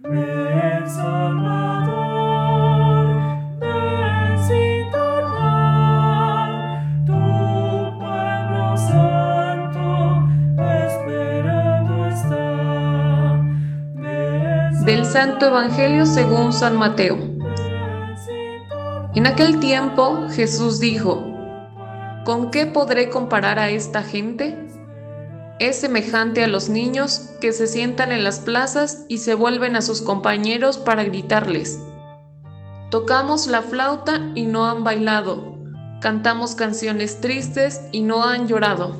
Del Santo Evangelio según San Mateo. En aquel tiempo Jesús dijo, ¿con qué podré comparar a esta gente? Es semejante a los niños que se sientan en las plazas y se vuelven a sus compañeros para gritarles. Tocamos la flauta y no han bailado. Cantamos canciones tristes y no han llorado.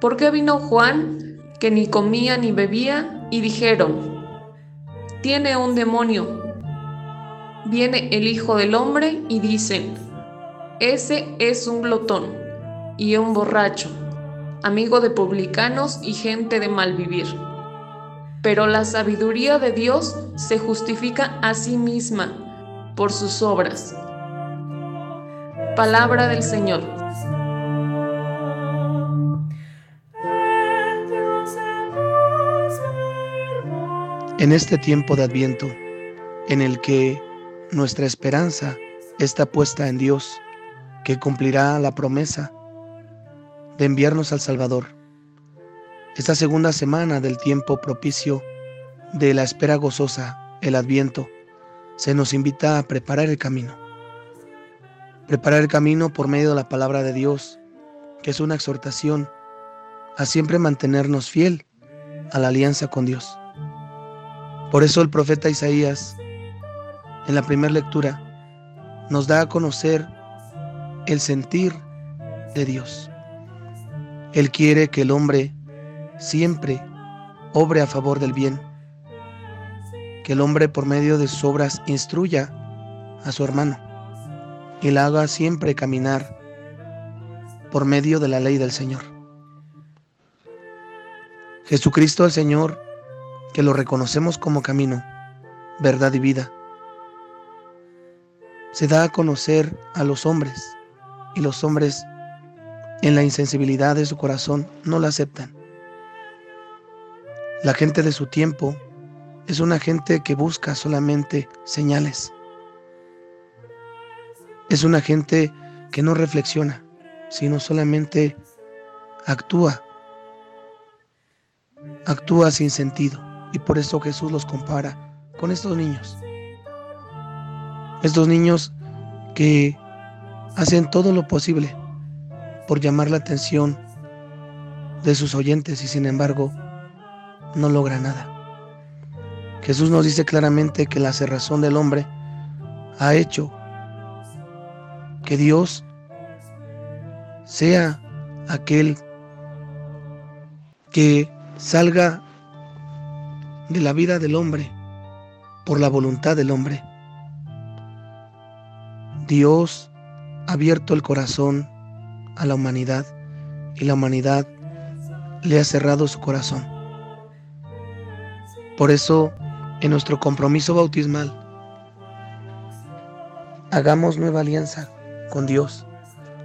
¿Por qué vino Juan, que ni comía ni bebía, y dijeron, tiene un demonio? Viene el Hijo del Hombre y dicen, ese es un glotón y un borracho amigo de publicanos y gente de mal vivir. Pero la sabiduría de Dios se justifica a sí misma por sus obras. Palabra del Señor. En este tiempo de Adviento, en el que nuestra esperanza está puesta en Dios, que cumplirá la promesa de enviarnos al Salvador. Esta segunda semana del tiempo propicio de la espera gozosa, el adviento, se nos invita a preparar el camino. Preparar el camino por medio de la palabra de Dios, que es una exhortación a siempre mantenernos fiel a la alianza con Dios. Por eso el profeta Isaías, en la primera lectura, nos da a conocer el sentir de Dios. Él quiere que el hombre siempre obre a favor del bien, que el hombre por medio de sus obras instruya a su hermano y la haga siempre caminar por medio de la ley del Señor. Jesucristo el Señor, que lo reconocemos como camino, verdad y vida, se da a conocer a los hombres y los hombres en la insensibilidad de su corazón no la aceptan. La gente de su tiempo es una gente que busca solamente señales. Es una gente que no reflexiona, sino solamente actúa. Actúa sin sentido. Y por eso Jesús los compara con estos niños. Estos niños que hacen todo lo posible por llamar la atención de sus oyentes y sin embargo no logra nada. Jesús nos dice claramente que la cerrazón del hombre ha hecho que Dios sea aquel que salga de la vida del hombre por la voluntad del hombre. Dios ha abierto el corazón a la humanidad y la humanidad le ha cerrado su corazón. Por eso, en nuestro compromiso bautismal, hagamos nueva alianza con Dios.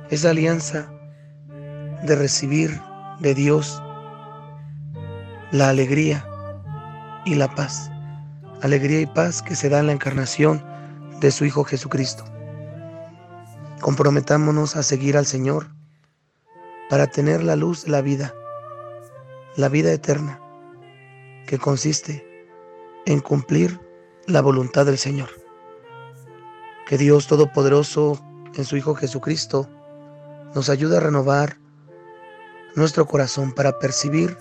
Esa alianza de recibir de Dios la alegría y la paz. Alegría y paz que se da en la encarnación de su Hijo Jesucristo. Comprometámonos a seguir al Señor para tener la luz de la vida, la vida eterna, que consiste en cumplir la voluntad del Señor. Que Dios Todopoderoso, en su Hijo Jesucristo, nos ayude a renovar nuestro corazón para percibir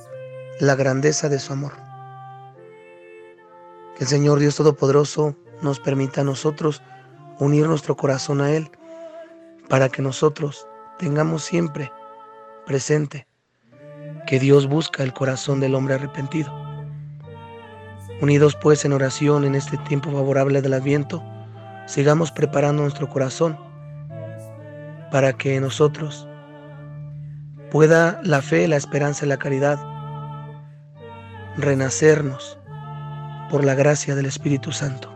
la grandeza de su amor. Que el Señor Dios Todopoderoso nos permita a nosotros unir nuestro corazón a Él para que nosotros tengamos siempre presente que Dios busca el corazón del hombre arrepentido. Unidos pues en oración en este tiempo favorable del Adviento, sigamos preparando nuestro corazón para que nosotros pueda la fe, la esperanza y la caridad renacernos por la gracia del Espíritu Santo.